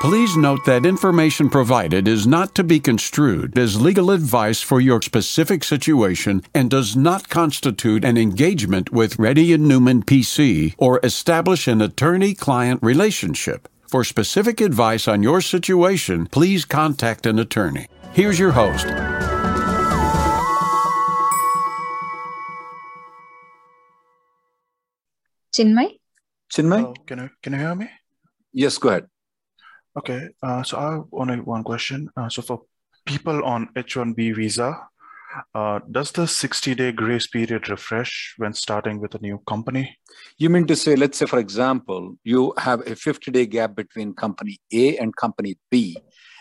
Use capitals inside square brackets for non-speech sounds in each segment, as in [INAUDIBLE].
Please note that information provided is not to be construed as legal advice for your specific situation and does not constitute an engagement with Reddy and Newman PC or establish an attorney-client relationship. For specific advice on your situation, please contact an attorney. Here's your host. Chinmay? Chinmay? Hello, can you can you hear me? Yes, go ahead. Okay, uh, so I have only one question. Uh, so for people on H-1B visa, uh, does the 60-day grace period refresh when starting with a new company? You mean to say, let's say, for example, you have a 50 day gap between company A and company B.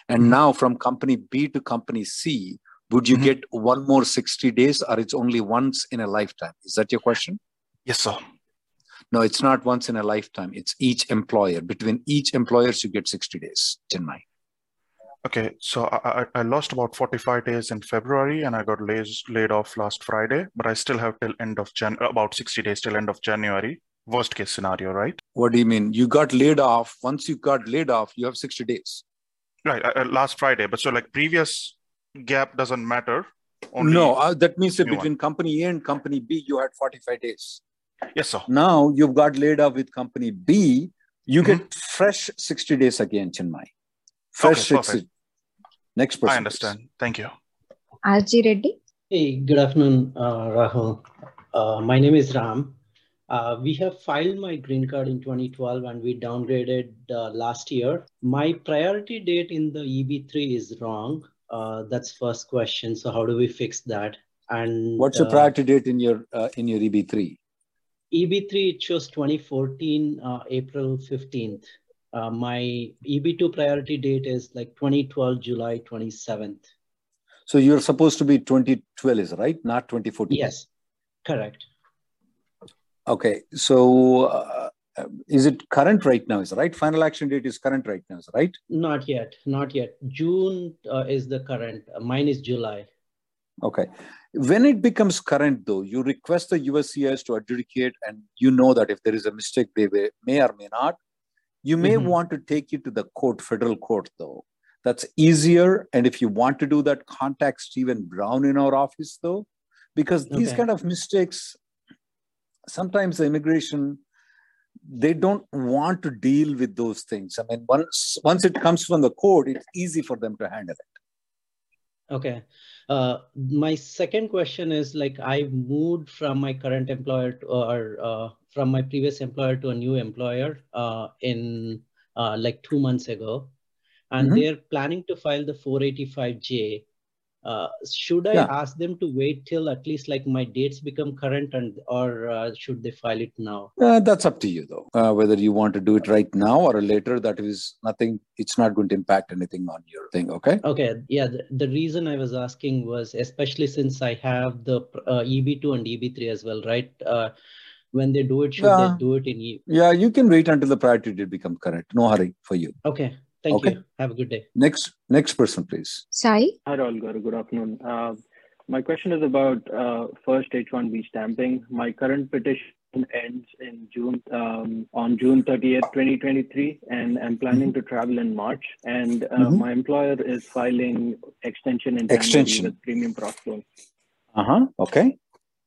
And Mhm. now from company B to company C, would you Mhm. get one more 60 days or it's only once in a lifetime? Is that your question? Yes, sir. No, it's not once in a lifetime. It's each employer. Between each employers, you get 60 days, Chinmay. Okay, so I, I, lost about 45 days in February and I got laid, laid off last Friday, but I still have till end of Jan, about 60 days till end of January. Worst case scenario, right? What do you mean? You got laid off. Once you got laid off, you have 60 days. Right, uh, uh, last Friday. But so like previous gap doesn't matter. Only, no, uh, that means that new one. between company A and company B, you had 45 days. Yes, sir. Now you've got laid off with company B, you Mm-hmm. get fresh 60 days again, Chinmay. Fresh Okay, 60. Next person. I please. understand. Thank you. RG Reddy? Hey, good afternoon, uh, Rahul. Uh, my name is Ram. Uh, we have filed my green card in 2012 and we downgraded uh, last year. My priority date in the EB3 is wrong. Uh, that's first question. So how do we fix that? And What's your uh, priority date in your uh, in your EB3? EB3 it shows 2014 uh, April 15th. Uh, my EB2 priority date is like 2012 July 27th. So you're supposed to be 2012, is right? Not 2014. Yes, correct. Okay. So uh, is it current right now? Is it right? Final action date is current right now, is it right? Not yet, not yet. June uh, is the current. Uh, mine is July. Okay. When it becomes current, though, you request the USCIS to adjudicate, and you know that if there is a mistake, they may or may not. You may Mhm. want to take it to the court, federal court, though. That's easier. And if you want to do that, contact Stephen Brown in our office, though, because these Okay. kind of mistakes, sometimes the immigration, they don't want to deal with those things. I mean, once once it comes from the court, it's easy for them to handle it. Okay. Uh, my second question is like I moved from my current employer to, or uh, from my previous employer to a new employer uh, in uh, like two months ago, and Mhm. they're planning to file the 485J. Uh, should I Yeah. ask them to wait till at least like my dates become current, and or uh, should they file it now? Uh, that's up to you, though. Uh, whether you want to do it right now or later, that is nothing. It's not going to impact anything on your thing. Okay. Okay, yeah, the, the reason I was asking was especially since I have the uh, EB2 and EB3 as well, right? Uh, when they do it, should Yeah. they do it in E? Yeah, you can wait until the priority date become current. No hurry for you. Okay, thank Okay. you. Have a good day. Next, next person, please. Sai? Hi, Rahul Garu. Good afternoon. Uh, my question is about uh, first H-1B stamping. My current petition ends in June um, on June 30th, 2023, and I'm planning to travel in March. And uh, Mhm. my employer is filing extension in Extension. With premium process loan. Uh huh. Okay.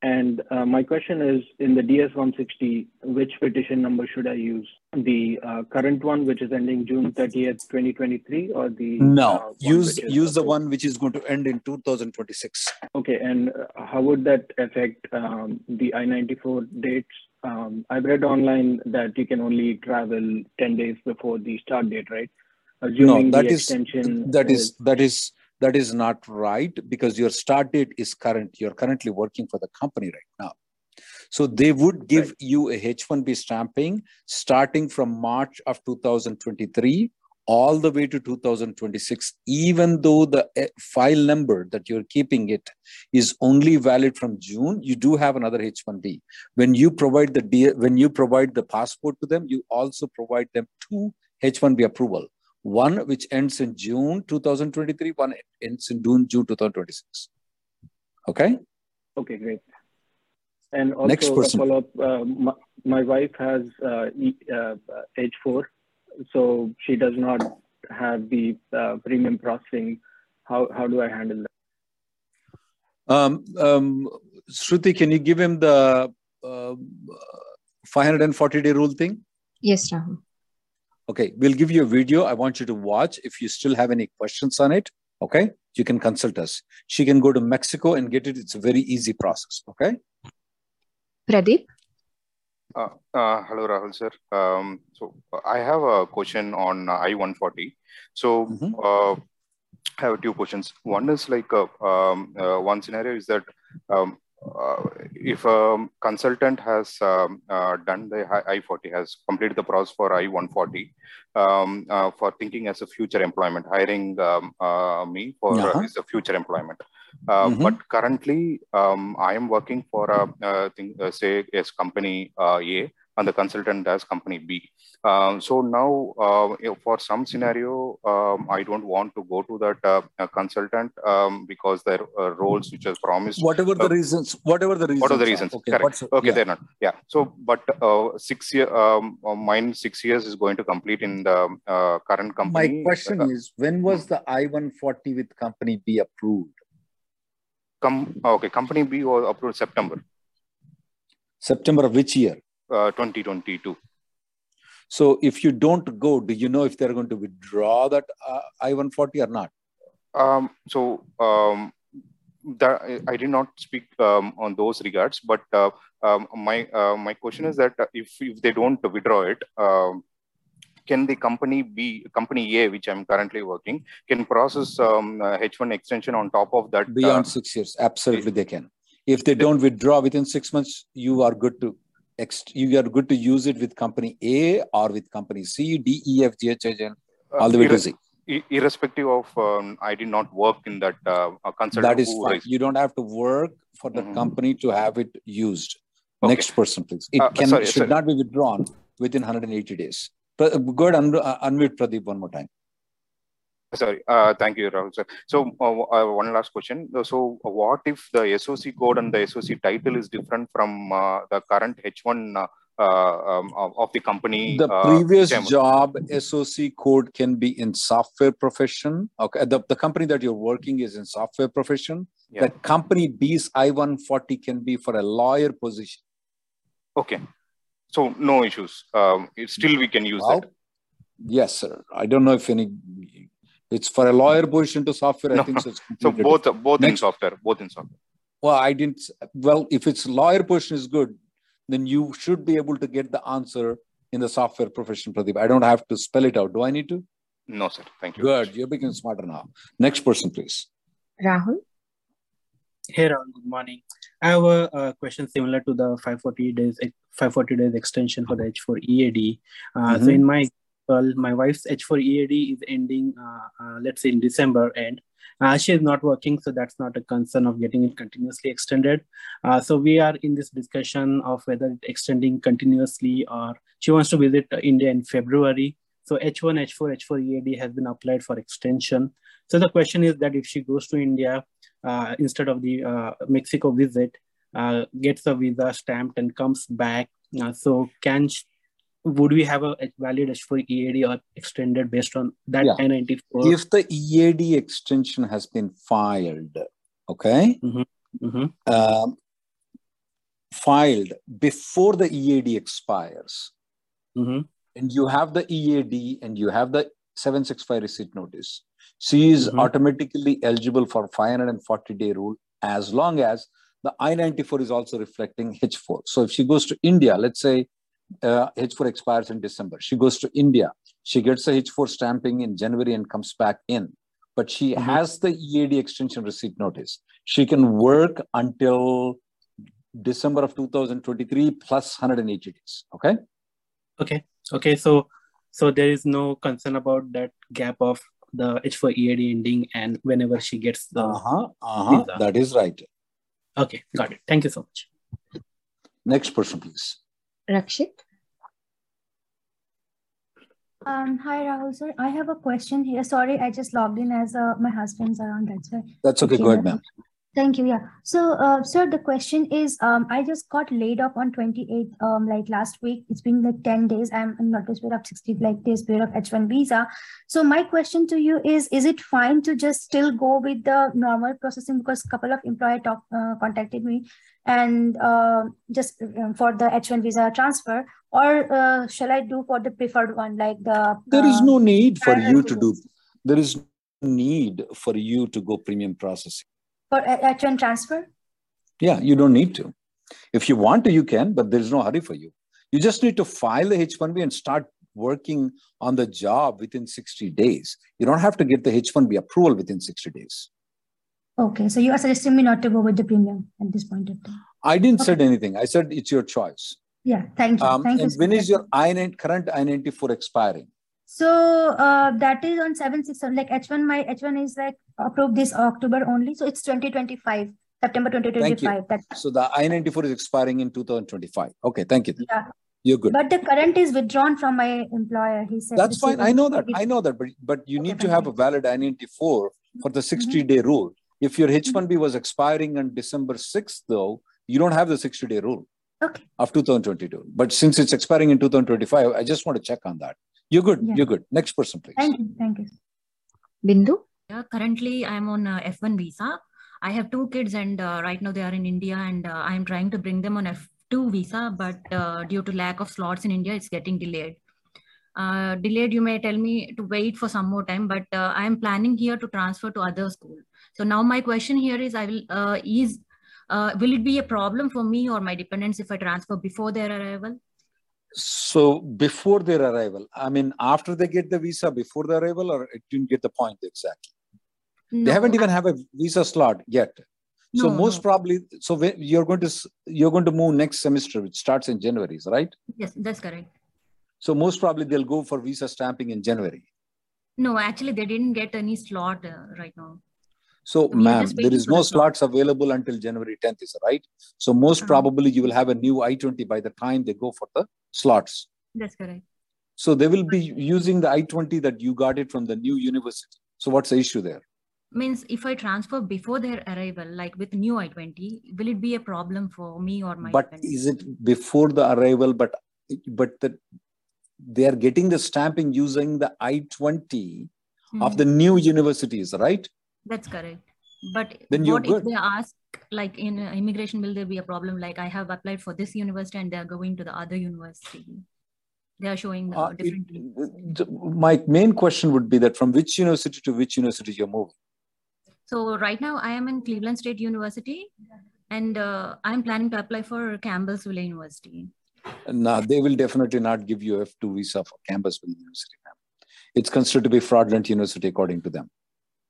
And uh, my question is, in the DS-160, which petition number should I use? The uh, current one, which is ending June 30th, 2023, or the uh, No, one use use the one which is going to end in 2026. Okay, and uh, how would that affect um, the I-94 dates? Um, I've read online that you can only travel 10 days before the start date, right? No, Assuming that the is extension that is that is that is not right because your start date is current. You're currently working for the company right now. So they would give Right. you a H1B stamping starting from March of 2023 all the way to 2026, even though the eh, file number that you're keeping it is only valid from June, you do have another H1B. When you provide the when you provide the passport to them, you also provide them two H1B approval. One which ends in June 2023, one ends in June, June 2026. Okay. Okay, great. And also Next person. follow-up. Uh, my, my wife has uh, e- uh, H4, so she does not have the uh, premium processing. How how do I handle that? Um, um, Shruti, can you give him the uh, 540 day rule thing? Yes, Rahul. Okay, we'll give you a video. I want you to watch. If you still have any questions on it, okay, you can consult us. She can go to Mexico and get it. It's a very easy process. Okay. Pradeep? Uh, uh, hello, Rahul sir. Um, so uh, I have a question on uh, I-140. So Mhm. uh, I have two questions. One is like uh, um, uh, one scenario is that um, if a consultant has um, uh, done the I- I-40, has completed the process for I-140 um, uh, for thinking as a future employment, hiring um, uh, me for uh, as a future employment. Uh, Mhm. But currently, um, I am working for a, uh thing, uh, say, as company uh, A, and the consultant as company B. Um, so now, uh, for some scenario, um, I don't want to go to that uh, uh, consultant um, because their uh, roles which was promised. Whatever the Uh, reasons, whatever the reasons. What are the are. reasons? Okay. Correct. Okay, yeah. they're not. Yeah. So, but uh, six year, um, uh, mine six years is going to complete in the uh, current company. My question Uh, is, when was the I-140 with company B approved? com- okay, company B was approved September September of which year? Uh, 2022. So if you don't go, do you know if they're going to withdraw that uh, I-140 or not? Um, so um, that I- did not speak um, on those regards, but uh, um, my uh, my question is that uh, if if they don't withdraw it, um, can the company B, company A, which I'm currently working, can process um, uh, H1 extension on top of that? uh, Beyond six years, absolutely they can. If they don't withdraw within six months, you are good to you are good to use it with company A or with company C, D, E, F, G, H, I, J, N, uh, all the way to Z. Irrespective of um, I did not work in that uh, consultant. That is fine. raised- You don't have to work for the Mhm. company to have it used. Okay. Next person, please. It Uh, can sorry, should sorry. not be withdrawn within 180 days. Go ahead and uh, unmute Pradeep one more time. Sorry. Uh, thank you, Rahul sir. So uh, uh, one last question. So what if the SOC code and the SOC title is different from uh, the current H1 uh, uh, um, of the company? The uh, previous job SOC code can be in software profession. Okay, the, the company that you're working is in software profession. Yeah. The company B's I-140 can be for a lawyer position. Okay. So no issues. Um, still we can use Well, that. Yes, sir. I don't know if any. It's for a lawyer position to software. I think so. It's So completely both both in software, both in software. Well, I didn't. Well, if it's lawyer position is good, then you should be able to get the answer in the software profession, Pradeep. I don't have to spell it out. Do I need to? No, sir. Thank you. Good. You're becoming smarter now. Next person, please. Rahul? Hey, Rahul, good morning. I have a, a question similar to the 540 days 540 days extension for the H4 EAD. Uh, So Mhm. in my well, my wife's H4 EAD is ending, uh, uh, let's say in December end. Uh, she is not working, so that's not a concern of getting it continuously extended. So we are in this discussion of whether extending continuously or she wants to visit India in February. So H1, H4, H4 EAD has been applied for extension. So the question is that if she goes to India, uh, instead of the uh, Mexico visit, uh, gets a visa stamped and comes back. So can sh- would we have a valid H4 EAD or extended based on that Yeah. I-94? If the EAD extension has been filed, okay, Mhm. um, filed before the EAD expires, Mhm. and you have the EAD and you have the 765 receipt notice, she is Mhm. automatically eligible for 540 day rule as long as the I-94 is also reflecting H4. So if she goes to India, let's say uh, H4 expires in December, she goes to India, she gets the H4 stamping in January and comes back in, but she Mhm. has the EAD extension receipt notice. She can work until December of 2023 plus 180 days. Okay. Okay. Okay. So so there is no concern about that gap of the H4 EAD ending and whenever she gets the. Uh-huh, uh-huh. That is right. Okay, got it. Thank you so much. Next person, please. Rakshit. Um, hi Rahul sir, I have a question here. Sorry, I just logged in as uh, my husband's around. That's why. That's okay. Okay, Go ahead, ma'am. Thank you. Yeah. So, uh, sir, the question is, um, I just got laid off on 28th, um, like last week. It's been like 10 days. I'm not notice period of 60, like this period of H1 visa. So my question to you is, is it fine to just still go with the normal processing? Because a couple of employer talk, uh, contacted me and uh, just um, for the H1 visa transfer, or uh, shall I do for the preferred one, like the? There is no need for you to do. There is no need for you to go premium processing. For H- H1 transfer? Yeah, you don't need to. If you want to, you can, but there's no hurry for you. You just need to file the H1B and start working on the job within 60 days. You don't have to get the H1B approval within 60 days. Okay, so you are suggesting me not to go with the premium at this point of time. I didn't Okay. said anything. I said it's your choice. Yeah, thank you. Um, thank and so when is your I-9 current I-94 expiring? So uh, that is on 7, 6, Like H1, my H1 is like approved this October only. So it's 2025, September 2025. Thank That So the I-94 is expiring in 2025. Okay, thank you. yeah. You're good. But the current is withdrawn from my employer. He said That's fine. I know that. I know that. But but you Okay, need to have a valid I-94 for Mm-hmm. the 60-day rule. If your H-1B was expiring on December 6th, though, you don't have the 60-day rule Okay. of 2022. But since it's expiring in 2025, I just want to check on that. You're good. Yeah. You're good. Next person, please. Thank you. Thank you. Bindu. Yeah, currently I'm on uh, F1 visa. I have two kids, and uh, right now they are in India, and uh, I'm trying to bring them on F2 visa, but uh, due to lack of slots in India, it's getting delayed. Uh, delayed, you may tell me to wait for some more time, but uh, I'm planning here to transfer to other school. So now my question here is, I will uh, is uh, will it be a problem for me or my dependents if I transfer before their arrival? So before their arrival, I mean, after they get the visa, before the arrival, or it didn't get the point exactly. No, they haven't even have a visa slot yet. So most no. probably, so when you're going to you're going to move next semester, which starts in January, right? yes, that's correct. So most probably they'll go for visa stamping in January. No, actually, they didn't get any slot uh, right now. So, ma'am, there is no slots available until January 10th, is right? So most Uh-huh. probably you will have a new I-20 by the time they go for the slots. That's correct. So they will be using the I-20 that you got it from the new university. So what's the issue there? means if I transfer before their arrival, like with new I-20, will it be a problem for me or my But is it before the arrival? But but the, they are getting the stamping using the I-20 of Mhm. the new universities, right? That's correct. But Then what if good. they ask, like in immigration, will there be a problem? Like I have applied for this university and they are going to the other university. They are showing Uh, different. the- my main question would be that from which university to which university you're moving? So right now I am in Cleveland State University and uh, I'm planning to apply for Campbellsville University. No, they will definitely not give you F2 visa for Campbellsville University. It's considered to be fraudulent university according to them.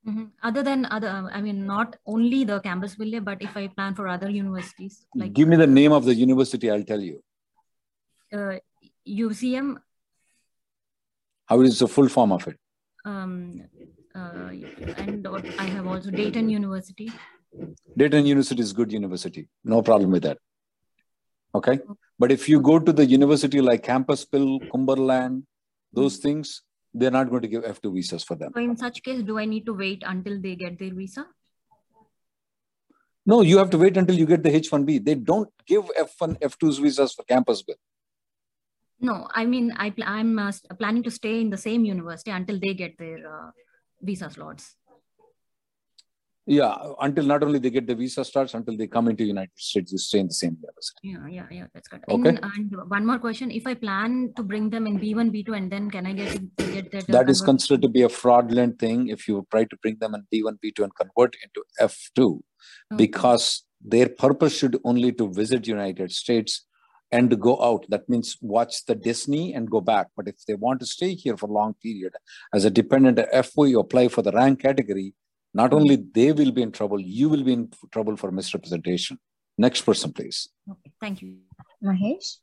Mhm. Other than other, I mean, not only the campus Campbellsville, but if I plan for other universities like Give me the name of the university, I'll tell you. uh, UCM, How is the full form of it? um, uh, and I have also Dayton University. Dayton University is good university. No problem with that. Okay. But if you go to the university like campus, Campusville, Cumberland, those things, they're not going to give F2 visas for them. So in such case, do I need to wait until they get their visa? No, you have to wait until you get the H1B. They don't give F1, F2 visas for Campusville. No, I mean, I pl- I'm uh, planning to stay in the same university until they get their uh, visa slots. Yeah, until not only they get the visa starts, until they come into United States, you stay in the same university. Yeah, yeah, yeah, that's good. Okay. In, and one more question: If I plan to bring them in B1, B2, and then can I get get that? uh, That is considered to be a fraudulent thing if you try to bring them in B1, B2 and convert into F2 Okay. because their purpose should only to visit United States and go out. That means watch the Disney and go back. But if they want to stay here for a long period as a dependent F4, you apply for the rank category, not only they will be in trouble, you will be in trouble for misrepresentation. Next person, please. Okay, thank you. Mahesh.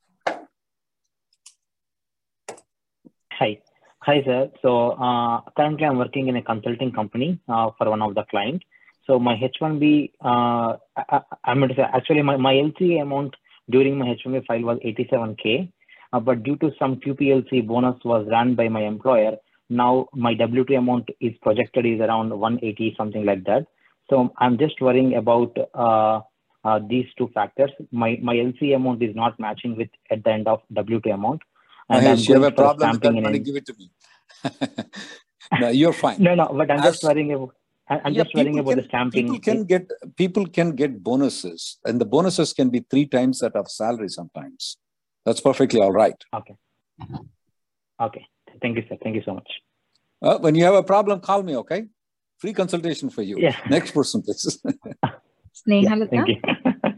Hi. Hi, sir. So uh, currently I'm working in a consulting company uh, for one of the clients. So my H1B, uh, I, am going to say, actually my, my LCA amount during my H1B file was 87K. Uh, but due to some QPLC bonus was run by my employer, now my W2 amount is projected is around 180, something like that. So I'm just worrying about uh, uh, these two factors. My, my LCA amount is not matching with at the end of W2 amount. And Mahesh, you have a problem with that money, give it to me. [LAUGHS] no, you're fine. no, no, but I'm As, just worrying about. I'm yeah, just worrying about can, the stamping. People can get people can get bonuses, and the bonuses can be three times that of salary sometimes. That's perfectly all right. Okay. Okay. Thank you, sir. Thank you so much. Uh, when you have a problem, call me. Okay. Free consultation for you. Yeah. Next person, please. [LAUGHS] Sneha yeah, Thank you. [LAUGHS]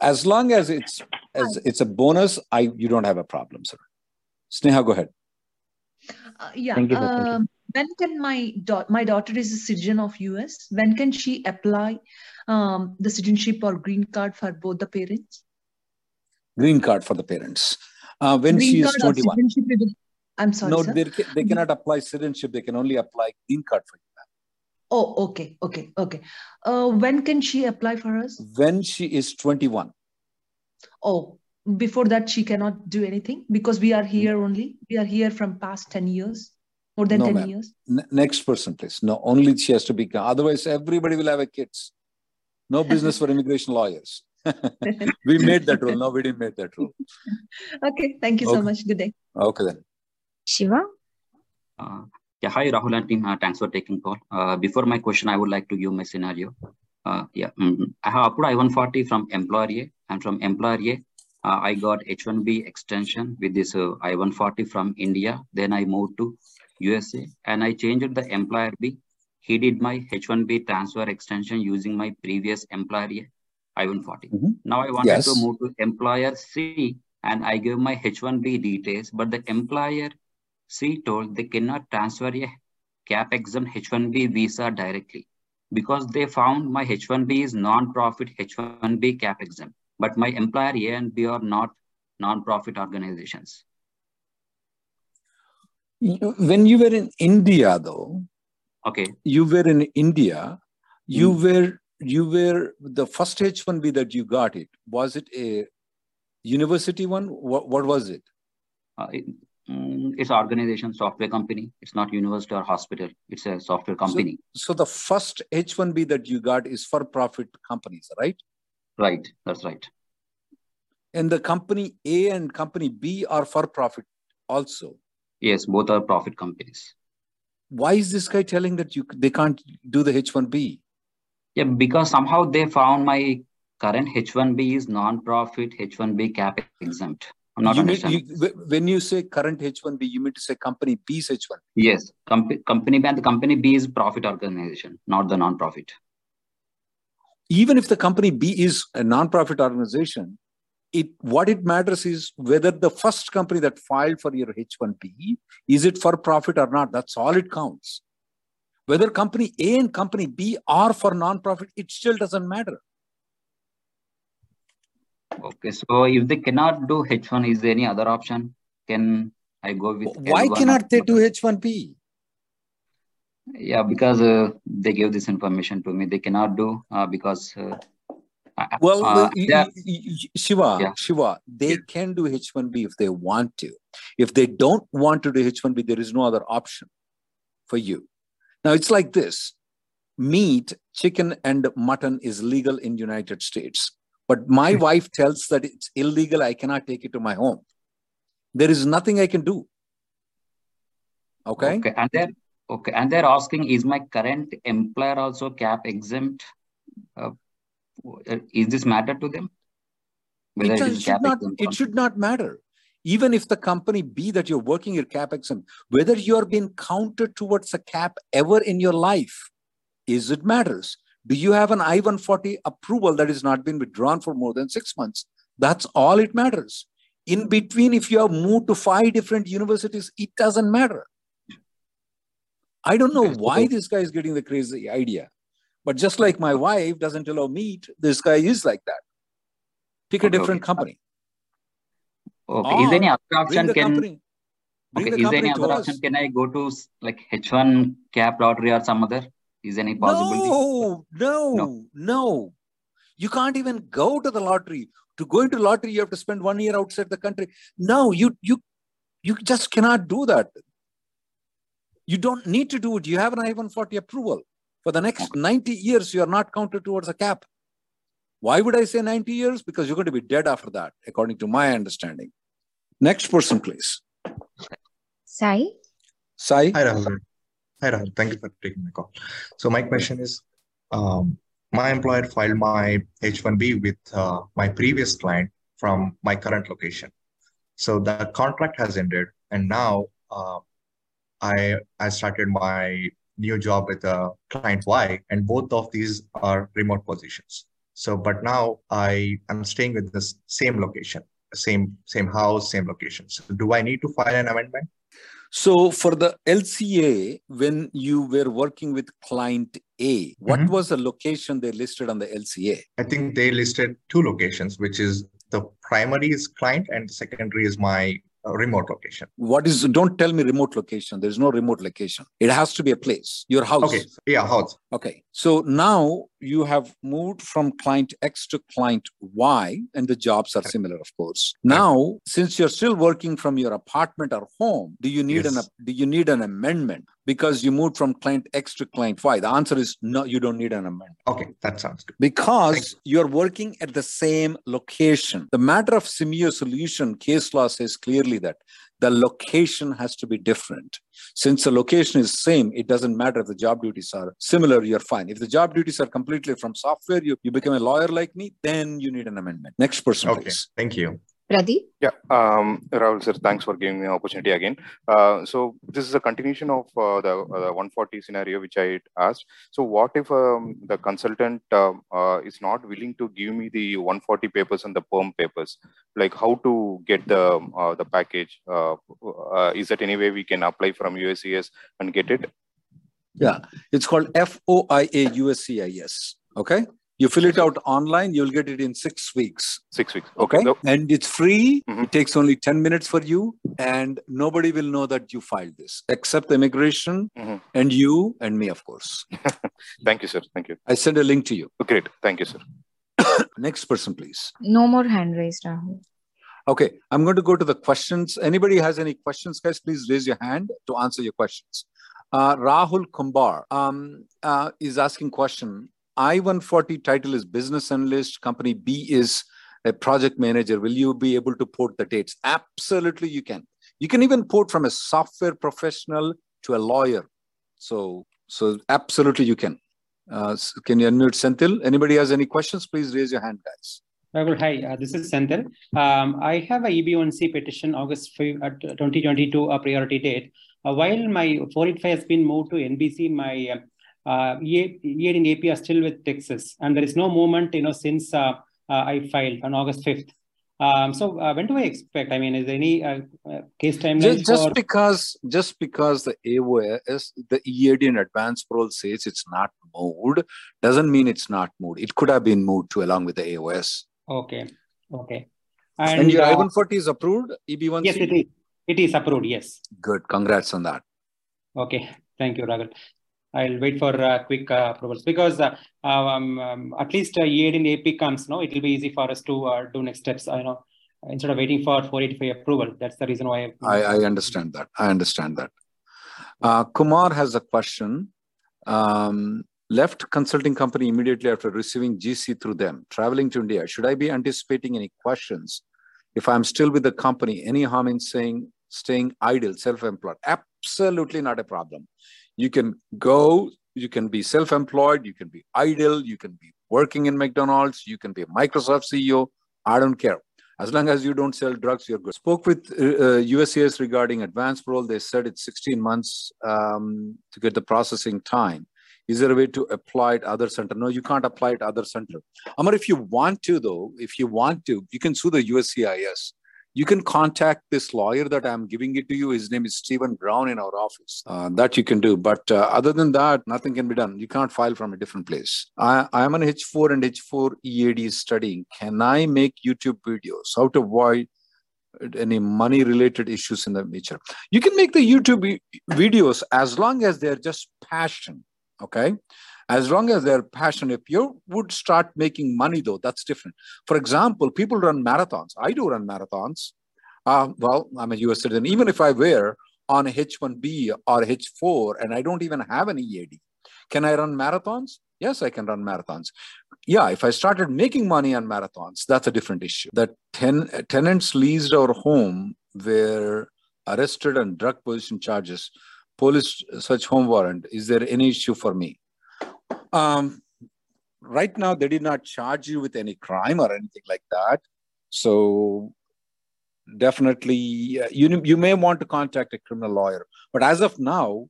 as long as it's as it's a bonus, I you don't have a problem, sir. Sneha, go ahead. Uh, yeah. Thank you, thank you. Um, when can my daughter, my daughter is a citizen of US. When can she apply um, the citizenship or green card for both the parents? Green card for the parents. Uh, when green she is 21. I'm sorry. No, sir. they, they cannot apply citizenship. They can only apply green card for you. Oh, okay, okay, okay. Uh, when can she apply for us? When she is 21. Oh, before that she cannot do anything because we are here only. We are here from past 10 years, more than no, 10 ma'am. years. N- next person, please. No, only she has to be. Otherwise, everybody will have a kids. No business for immigration lawyers. [LAUGHS] we made that rule. No, we didn't make that rule. [LAUGHS] Okay. Thank you okay. so much. Good day. Okay then. Shiva? Uh, yeah, hi Rahul and team. Uh, thanks for taking call. Uh, before my question, I would like to give my scenario. Uh, yeah, mm-hmm. I have applied I-140 from employer A, and from employer A, uh, I got H-1B extension with this uh, I-140 from India. Then I moved to USA, and I changed the employer B. He did my H-1B transfer extension using my previous employer A, I-140. Mm-hmm. Now I wanted yes. to move to employer C, and I gave my H-1B details, but the employer C told they cannot transfer a cap exempt H1B visa directly because they found my H1B is non-profit H1B cap exempt, but my employer A and B are not non-profit organizations. When you were in India, though, okay, you were in India, you mm. were you were the first H1B that you got it. Was it a university one? What, what was it? Uh, Mm, it's organization, software company. It's not university or hospital. It's a software company. So, so the first H1B that you got is for profit companies, right? Right. That's right. And the company A and company B are for profit also. Yes, both are profit companies. Why is this guy telling that you they can't do the H1B? Yeah, because somehow they found my current H1B is non-profit H1B cap exempt. I'm not you understanding. Mean, you, when you say current H1B, you mean to say company B's H1? Yes, Com- company B and the company B is profit organization, not the non-profit. Even if the company B is a non-profit organization, it what it matters is whether the first company that filed for your H1B is it for profit or not. That's all it counts. Whether company A and company B are for non-profit, it still doesn't matter. Okay, so if they cannot do H1, is there any other option? Can I go with Why cannot they do H1B? Yeah, because uh, they gave this information to me. They cannot do uh, because. Uh, well, uh, yeah. Shiva, yeah. Shiva, they yeah. can do H1B if they want to. If they don't want to do H1B, there is no other option for you. Now it's like this: meat, chicken, and mutton is legal in United States but my hmm. wife tells that it's illegal i cannot take it to my home. There is nothing i can do. Okay? Okay and they're okay and they're asking is my current employer also cap exempt? Uh, is this matter to them? Whether it, it should not it should not matter. Even if the company B that you're working your cap exempt, whether you're being counted towards a cap ever in your life, is it matters. Do you have an I 140 approval that has not been withdrawn for more than six months? That's all it matters. In between, if you have moved to five different universities, it doesn't matter. I don't know why this guy is getting the crazy idea. But just like my wife doesn't allow meat, this guy is like that. Pick a different okay. company. Okay. Or is there any other option? Can, company. Okay, is there any other option? Can I go to like H1 cap lottery or some other? Is any possibility? No, no, no, no. You can't even go to the lottery. To go into lottery, you have to spend one year outside the country. No, you you you just cannot do that. You don't need to do it. You have an I-140 approval. For the next 90 years, you are not counted towards a cap. Why would I say 90 years? Because you're going to be dead after that, according to my understanding. Next person, please. Sai. Sai. Hi, Rahul. Hi, Rahul. Thank you for taking my call. So my question is, um, my employer filed my H-1B with uh, my previous client from my current location. So the contract has ended, and now uh, I I started my new job with a client Y, and both of these are remote positions. So, but now I am staying with the same location, same same house, same location. So, do I need to file an amendment? So for the LCA, when you were working with client A, what mm-hmm. was the location they listed on the LCA? I think they listed two locations, which is the primary is client and the secondary is my remote location. What is, don't tell me remote location. There's no remote location. It has to be a place, your house. Okay. Yeah, house. Okay. So now you have moved from client X to client Y, and the jobs are similar, of course. Now, since you're still working from your apartment or home, do you need yes. an do you need an amendment because you moved from client X to client Y? The answer is no. You don't need an amendment. Okay, that sounds good. Because you. you're working at the same location. The matter of Simeio Solution case law says clearly that the location has to be different. Since the location is same, it doesn't matter if the job duties are similar, you're fine. If the job duties are completely from software, you, you become a lawyer like me, then you need an amendment. Next person, okay. please. Thank you. Pradeep? Yeah, um, Rahul sir, thanks for giving me an opportunity again. Uh, so this is a continuation of uh, the, uh, the 140 scenario which I asked. So what if um, the consultant uh, uh, is not willing to give me the 140 papers and the perm papers? Like how to get the uh, the package? is that any way we can apply from USCIS and get it? Yeah, it's called FOIA USCIS. Okay. You fill it out online, you'll get it in six weeks. Six weeks. Okay. okay. And it's free. Mm-hmm. It takes only 10 minutes for you. And nobody will know that you filed this except immigration mm-hmm. and you and me, of course. [LAUGHS] Thank you, sir. Thank you. I send a link to you. Great. Thank you, sir. [COUGHS] Next person, please. No more hand raised, Rahul. Okay, I'm going to go to the questions. Anybody has any questions, guys? Please raise your hand to answer your questions. Uh, Rahul Kumbar um, uh, is asking question. I-140 title is business analyst. Company B is a project manager. Will you be able to port the dates? Absolutely, you can. You can even port from a software professional to a lawyer. So, so absolutely you can. Uh, can you unmute Senthil? Anybody has any questions? Please raise your hand, guys. Hi, uh, this is Senthil. Um, I have a EB1C petition August 5, uh, 2022, a priority date. Uh, while my 485 has been moved to NBC, my uh, uh, EAD and AP are still with Texas, and there is no movement, you know, since uh, uh, I filed on August 5th. Um, so uh, when do I expect? I mean, is there any uh, uh, case timeline? Just, just because, just because the AOS, the EAD in advance parole says it's not moved, doesn't mean it's not moved. It could have been moved to along with the AOS. Okay. Okay. And, and your I-140 is approved, EB1C? Yes, it is. It is approved. Yes. Good. Congrats on that. Okay. Thank you, Rahul. I'll wait for uh, quick uh, approvals because uh, um, um, at least a year in AP comes, no, it will be easy for us to uh, do next steps. I know instead of waiting for 485 approval. That's the reason why. I, I understand that. I understand that. Uh, Kumar has a question. Um, left consulting company immediately after receiving GC through them, traveling to India. Should I be anticipating any questions? If I'm still with the company, any harm in saying staying idle, self-employed? Absolutely not a problem you can go, you can be self employed, you can be idle, you can be working in McDonald's, you can be a Microsoft CEO. I don't care. As long as you don't sell drugs, you're good. Spoke with uh, USCIS regarding advance parole. They said it's 16 months um, to get the processing time. Is there a way to apply it other center? No, you can't apply it other center. Amar, if you want to, though, if you want to, you can sue the USCIS you can contact this lawyer that I'm giving it to you. His name is Stephen Brown in our office. Uh, that you can do. But uh, other than that, nothing can be done. You can't file from a different place. I, I am an H4 and H4 EAD studying. Can I make YouTube videos? How to avoid any money related issues in the future. You can make the YouTube videos as long as they're just passion. Okay. As long as they're passionate, you would start making money though, that's different. For example, people run marathons. I do run marathons. Uh, well, I'm a US citizen. Even if I wear on a H1B or H4 and I don't even have an EAD, can I run marathons? Yes, I can run marathons. Yeah, if I started making money on marathons, that's a different issue. The ten, tenants leased our home were arrested on drug possession charges. Police search home warrant. Is there any issue for me? Um, right now, they did not charge you with any crime or anything like that. So definitely, uh, you you may want to contact a criminal lawyer. But as of now,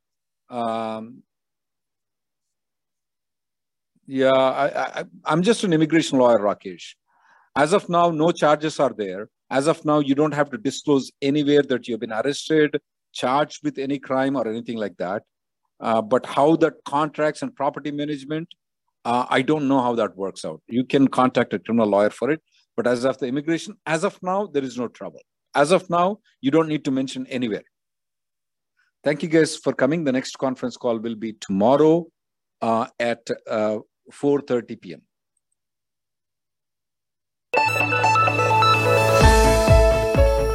um, yeah, I, I, I'm just an immigration lawyer, Rakesh. As of now, no charges are there. As of now, you don't have to disclose anywhere that you've been arrested, charged with any crime or anything like that. Uh, but how that contracts and property management, uh, I don't know how that works out. You can contact a criminal lawyer for it. But as of the immigration, as of now, there is no trouble. As of now, you don't need to mention anywhere. Thank you guys for coming. The next conference call will be tomorrow uh, at uh, 4.30 p.m.